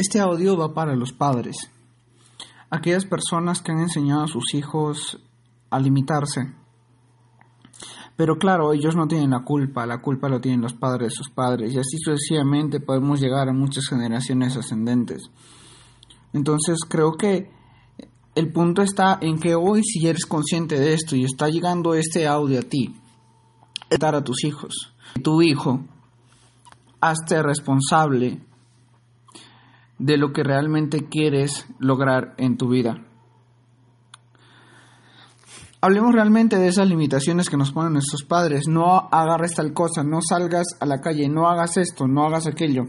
Este audio va para los padres, aquellas personas que han enseñado a sus hijos a limitarse. Pero claro, ellos no tienen la culpa, la culpa lo tienen los padres de sus padres y así sucesivamente podemos llegar a muchas generaciones ascendentes. Entonces creo que el punto está en que hoy si eres consciente de esto y está llegando este audio a ti, dar a tus hijos, tu hijo, hazte responsable de lo que realmente quieres lograr en tu vida. Hablemos realmente de esas limitaciones que nos ponen nuestros padres. No agarres tal cosa, no salgas a la calle, no hagas esto, no hagas aquello.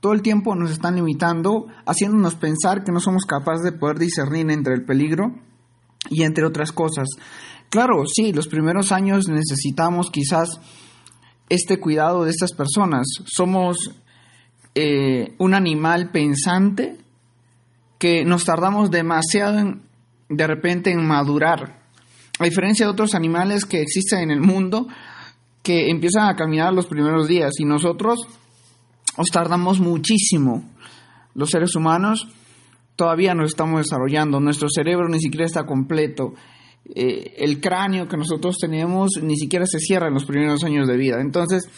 Todo el tiempo nos están limitando, haciéndonos pensar que no somos capaces de poder discernir entre el peligro y entre otras cosas. Claro, sí, los primeros años necesitamos quizás este cuidado de estas personas. Somos eh, un animal pensante que nos tardamos demasiado en, de repente en madurar. A diferencia de otros animales que existen en el mundo que empiezan a caminar los primeros días y nosotros nos tardamos muchísimo. Los seres humanos todavía nos estamos desarrollando, nuestro cerebro ni siquiera está completo. Eh, el cráneo que nosotros tenemos ni siquiera se cierra en los primeros años de vida. Entonces,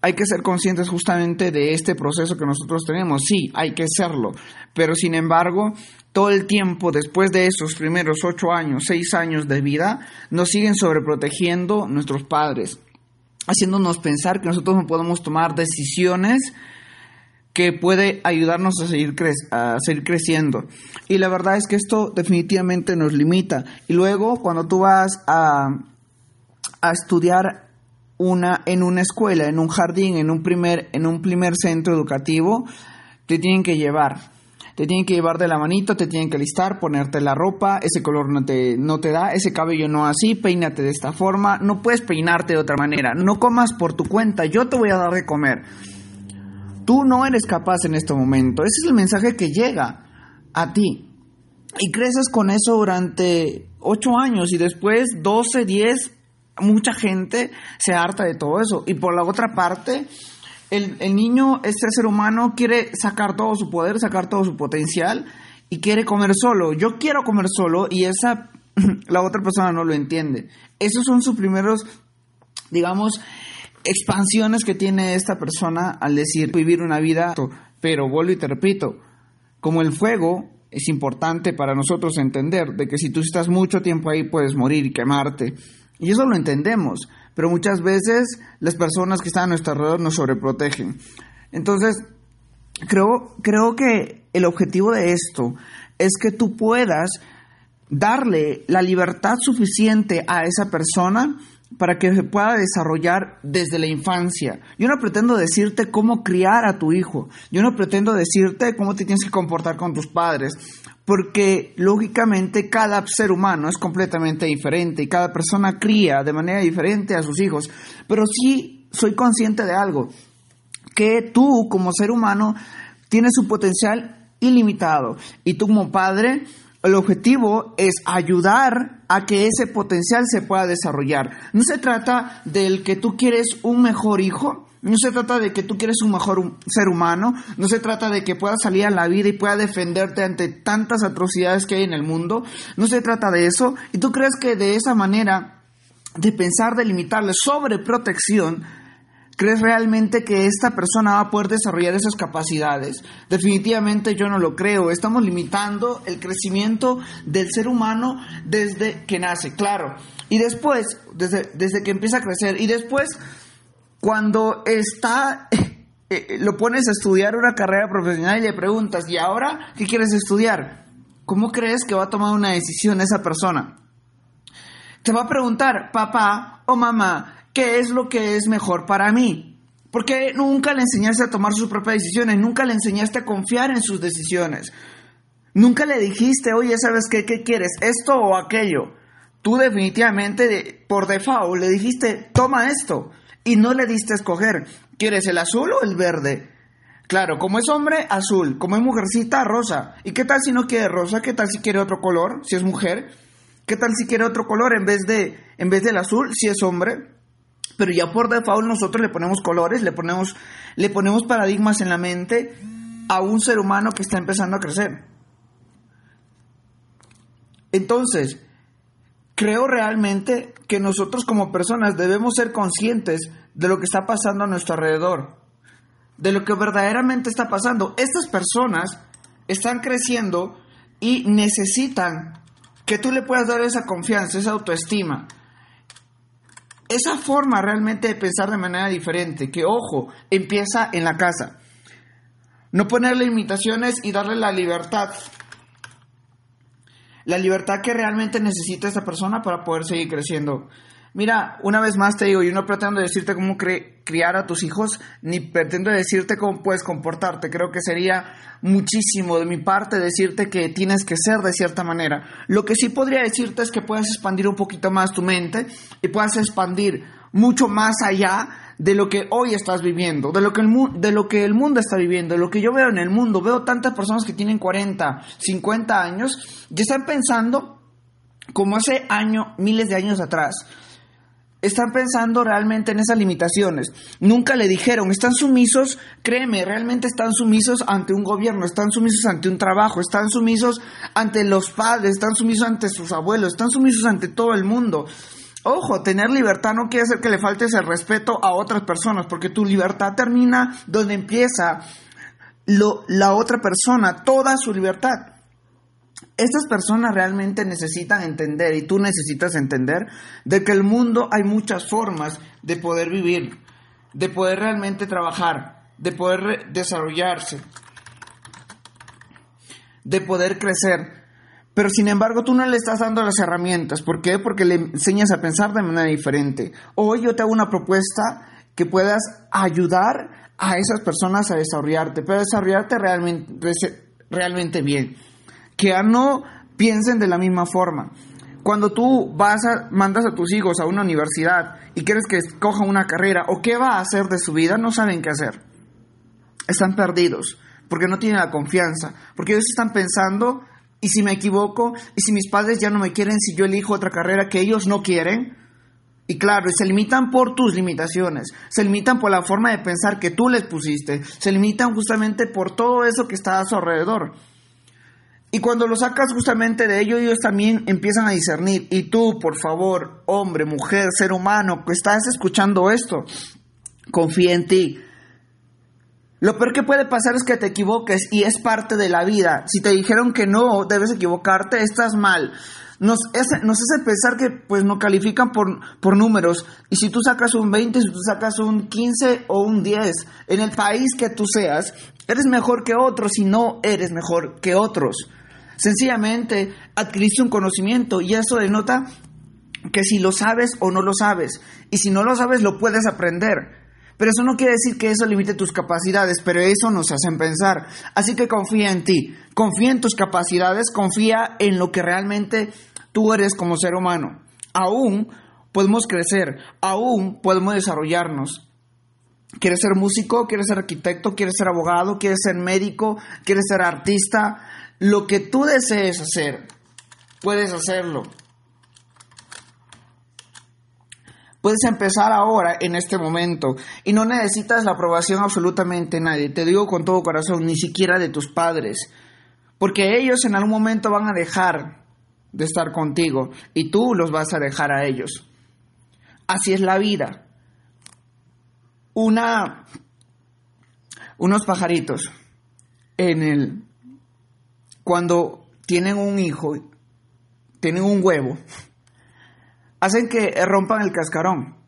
hay que ser conscientes justamente de este proceso que nosotros tenemos. Sí, hay que serlo. Pero sin embargo, todo el tiempo después de esos primeros ocho años, seis años de vida, nos siguen sobreprotegiendo nuestros padres, haciéndonos pensar que nosotros no podemos tomar decisiones que puede ayudarnos a seguir, a seguir creciendo. Y la verdad es que esto definitivamente nos limita. Y luego, cuando tú vas a, a estudiar una, en una escuela, en un jardín, en un primer, en un primer centro educativo, te tienen que llevar. Te tienen que llevar de la manito, te tienen que listar, ponerte la ropa, ese color no te, no te da, ese cabello no así, peínate de esta forma, no puedes peinarte de otra manera, no comas por tu cuenta, yo te voy a dar de comer. Tú no eres capaz en este momento, ese es el mensaje que llega a ti. Y creces con eso durante 8 años y después 12, 10, mucha gente se harta de todo eso. Y por la otra parte, el, el, niño, este ser humano, quiere sacar todo su poder, sacar todo su potencial y quiere comer solo. Yo quiero comer solo y esa, la otra persona no lo entiende. Esos son sus primeros, digamos, expansiones que tiene esta persona al decir vivir una vida. Pero vuelvo y te repito, como el fuego es importante para nosotros entender de que si tú estás mucho tiempo ahí puedes morir y quemarte. Y eso lo entendemos, pero muchas veces las personas que están a nuestro alrededor nos sobreprotegen. Entonces, creo, creo que el objetivo de esto es que tú puedas darle la libertad suficiente a esa persona para que se pueda desarrollar desde la infancia. Yo no pretendo decirte cómo criar a tu hijo, yo no pretendo decirte cómo te tienes que comportar con tus padres, porque lógicamente cada ser humano es completamente diferente y cada persona cría de manera diferente a sus hijos, pero sí soy consciente de algo, que tú como ser humano tienes un potencial ilimitado. Y tú como padre el objetivo es ayudar a que ese potencial se pueda desarrollar. No se trata del que tú quieres un mejor hijo, no se trata de que tú quieres un mejor ser humano, no se trata de que puedas salir a la vida y pueda defenderte ante tantas atrocidades que hay en el mundo, no se trata de eso. Y tú crees que de esa manera de pensar, de limitarle sobre protección, ¿Crees realmente que esta persona va a poder desarrollar esas capacidades? Definitivamente yo no lo creo. Estamos limitando el crecimiento del ser humano desde que nace, claro. Y después, desde, desde que empieza a crecer. Y después, cuando está, eh, lo pones a estudiar una carrera profesional y le preguntas, ¿y ahora qué quieres estudiar? ¿Cómo crees que va a tomar una decisión esa persona? Te va a preguntar, papá o mamá, ¿qué es lo que es mejor para mí? Porque nunca le enseñaste a tomar sus propias decisiones, nunca le enseñaste a confiar en sus decisiones. Nunca le dijiste, oye, ¿sabes qué? ¿Qué quieres? ¿Esto o aquello? Tú definitivamente, por default, le dijiste, toma esto. Y no le diste a escoger, ¿quieres el azul o el verde? Claro, como es hombre, azul. Como es mujercita, rosa. ¿Y qué tal si no quiere rosa? ¿Qué tal si quiere otro color? Si es mujer. ¿Qué tal si quiere otro color en vez de en vez del azul? Si es hombre. Pero ya por default nosotros le ponemos colores, le ponemos le ponemos paradigmas en la mente a un ser humano que está empezando a crecer. Entonces, creo realmente que nosotros como personas debemos ser conscientes de lo que está pasando a nuestro alrededor de lo que verdaderamente está pasando. Estas personas están creciendo y necesitan que tú le puedas dar esa confianza, esa autoestima, esa forma realmente de pensar de manera diferente, que ojo, empieza en la casa. No ponerle limitaciones y darle la libertad. La libertad que realmente necesita esa persona para poder seguir creciendo. Mira, una vez más te digo, yo no pretendo decirte cómo criar a tus hijos, ni pretendo decirte cómo puedes comportarte. Creo que sería muchísimo de mi parte decirte que tienes que ser de cierta manera. Lo que sí podría decirte es que puedas expandir un poquito más tu mente y puedas expandir mucho más allá de lo que hoy estás viviendo, de lo que el, de lo que el mundo está viviendo, de lo que yo veo en el mundo. Veo tantas personas que tienen 40, 50 años y están pensando como hace años, miles de años atrás están pensando realmente en esas limitaciones. Nunca le dijeron, están sumisos, créeme, realmente están sumisos ante un gobierno, están sumisos ante un trabajo, están sumisos ante los padres, están sumisos ante sus abuelos, están sumisos ante todo el mundo. Ojo, tener libertad no quiere decir que le faltes el respeto a otras personas, porque tu libertad termina donde empieza lo, la otra persona, toda su libertad estas personas realmente necesitan entender y tú necesitas entender de que el mundo hay muchas formas de poder vivir, de poder realmente trabajar, de poder desarrollarse, de poder crecer. Pero sin embargo tú no le estás dando las herramientas. ¿Por qué? Porque le enseñas a pensar de manera diferente. Hoy yo te hago una propuesta que puedas ayudar a esas personas a desarrollarte, pero desarrollarte realmente, realmente bien que ya no piensen de la misma forma. Cuando tú vas a, mandas a tus hijos a una universidad y quieres que escojan una carrera o qué va a hacer de su vida, no saben qué hacer. Están perdidos porque no tienen la confianza, porque ellos están pensando, ¿y si me equivoco? ¿Y si mis padres ya no me quieren si yo elijo otra carrera que ellos no quieren? Y claro, se limitan por tus limitaciones, se limitan por la forma de pensar que tú les pusiste, se limitan justamente por todo eso que está a su alrededor. Y cuando lo sacas justamente de ello, ellos también empiezan a discernir. Y tú, por favor, hombre, mujer, ser humano, que estás escuchando esto, confía en ti. Lo peor que puede pasar es que te equivoques y es parte de la vida. Si te dijeron que no debes equivocarte, estás mal. Nos, nos hace pensar que pues nos califican por, por números. Y si tú sacas un 20, si tú sacas un 15 o un 10, en el país que tú seas, eres mejor que otros y no eres mejor que otros. Sencillamente adquiriste un conocimiento y eso denota que si lo sabes o no lo sabes. Y si no lo sabes, lo puedes aprender. Pero eso no quiere decir que eso limite tus capacidades, pero eso nos hace pensar. Así que confía en ti, confía en tus capacidades, confía en lo que realmente tú eres como ser humano. Aún podemos crecer, aún podemos desarrollarnos. ¿Quieres ser músico? ¿Quieres ser arquitecto? ¿Quieres ser abogado? ¿Quieres ser médico? ¿Quieres ser artista? Lo que tú desees hacer, puedes hacerlo. Puedes empezar ahora, en este momento, y no necesitas la aprobación absolutamente de nadie. Te digo con todo corazón, ni siquiera de tus padres, porque ellos en algún momento van a dejar de estar contigo y tú los vas a dejar a ellos. Así es la vida. Una, unos pajaritos en el cuando tienen un hijo, tienen un huevo, hacen que rompan el cascarón.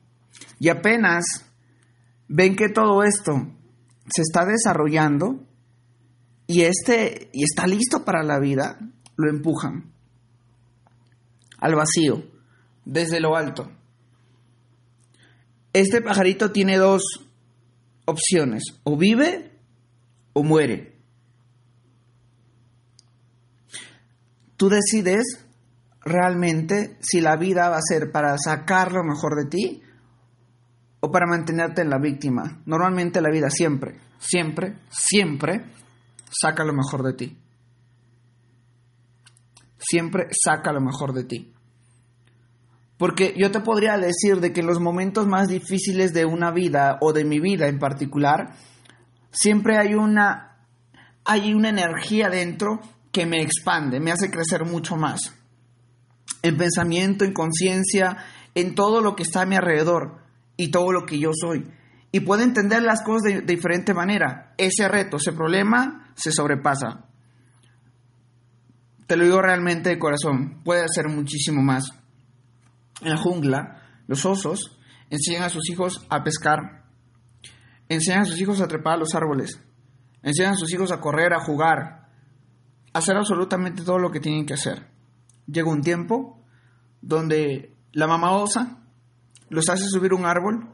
Y apenas ven que todo esto se está desarrollando y, este, y está listo para la vida, lo empujan al vacío, desde lo alto. Este pajarito tiene dos, opciones, o vive o muere. Tú decides realmente si la vida va a ser para sacar lo mejor de ti o para mantenerte en la víctima. Normalmente la vida siempre, siempre, siempre saca lo mejor de ti. Siempre saca lo mejor de ti. Porque yo te podría decir de que en los momentos más difíciles de una vida o de mi vida en particular, siempre hay una, hay una energía dentro que me expande, me hace crecer mucho más. En pensamiento, en conciencia, en todo lo que está a mi alrededor y todo lo que yo soy. Y puedo entender las cosas de, de diferente manera. Ese reto, ese problema se sobrepasa. Te lo digo realmente de corazón, puede hacer muchísimo más en la jungla, los osos enseñan a sus hijos a pescar, enseñan a sus hijos a trepar a los árboles, enseñan a sus hijos a correr, a jugar, hacer absolutamente todo lo que tienen que hacer. Llega un tiempo donde la mamá osa los hace subir un árbol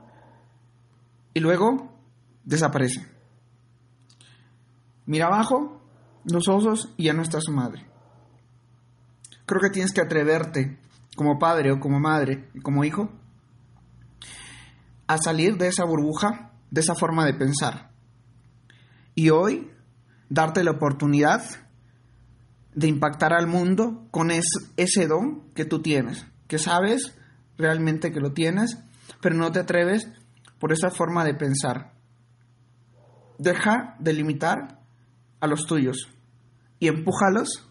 y luego desaparece. Mira abajo los osos y ya no está su madre. Creo que tienes que atreverte como padre o como madre como hijo, a salir de esa burbuja, de esa forma de pensar. Y hoy darte la oportunidad de impactar al mundo con ese don que tú tienes, que sabes realmente que lo tienes, pero no te atreves por esa forma de pensar. Deja de limitar a los tuyos y empújalos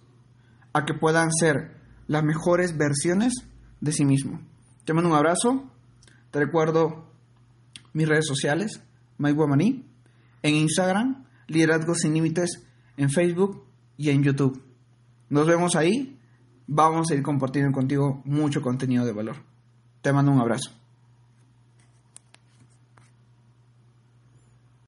a que puedan ser las mejores versiones de sí mismo. Te mando un abrazo. Te recuerdo mis redes sociales, MyWomany, en Instagram, Liderazgo Sin Límites, en Facebook y en YouTube. Nos vemos ahí. Vamos a ir compartiendo contigo mucho contenido de valor. Te mando un abrazo.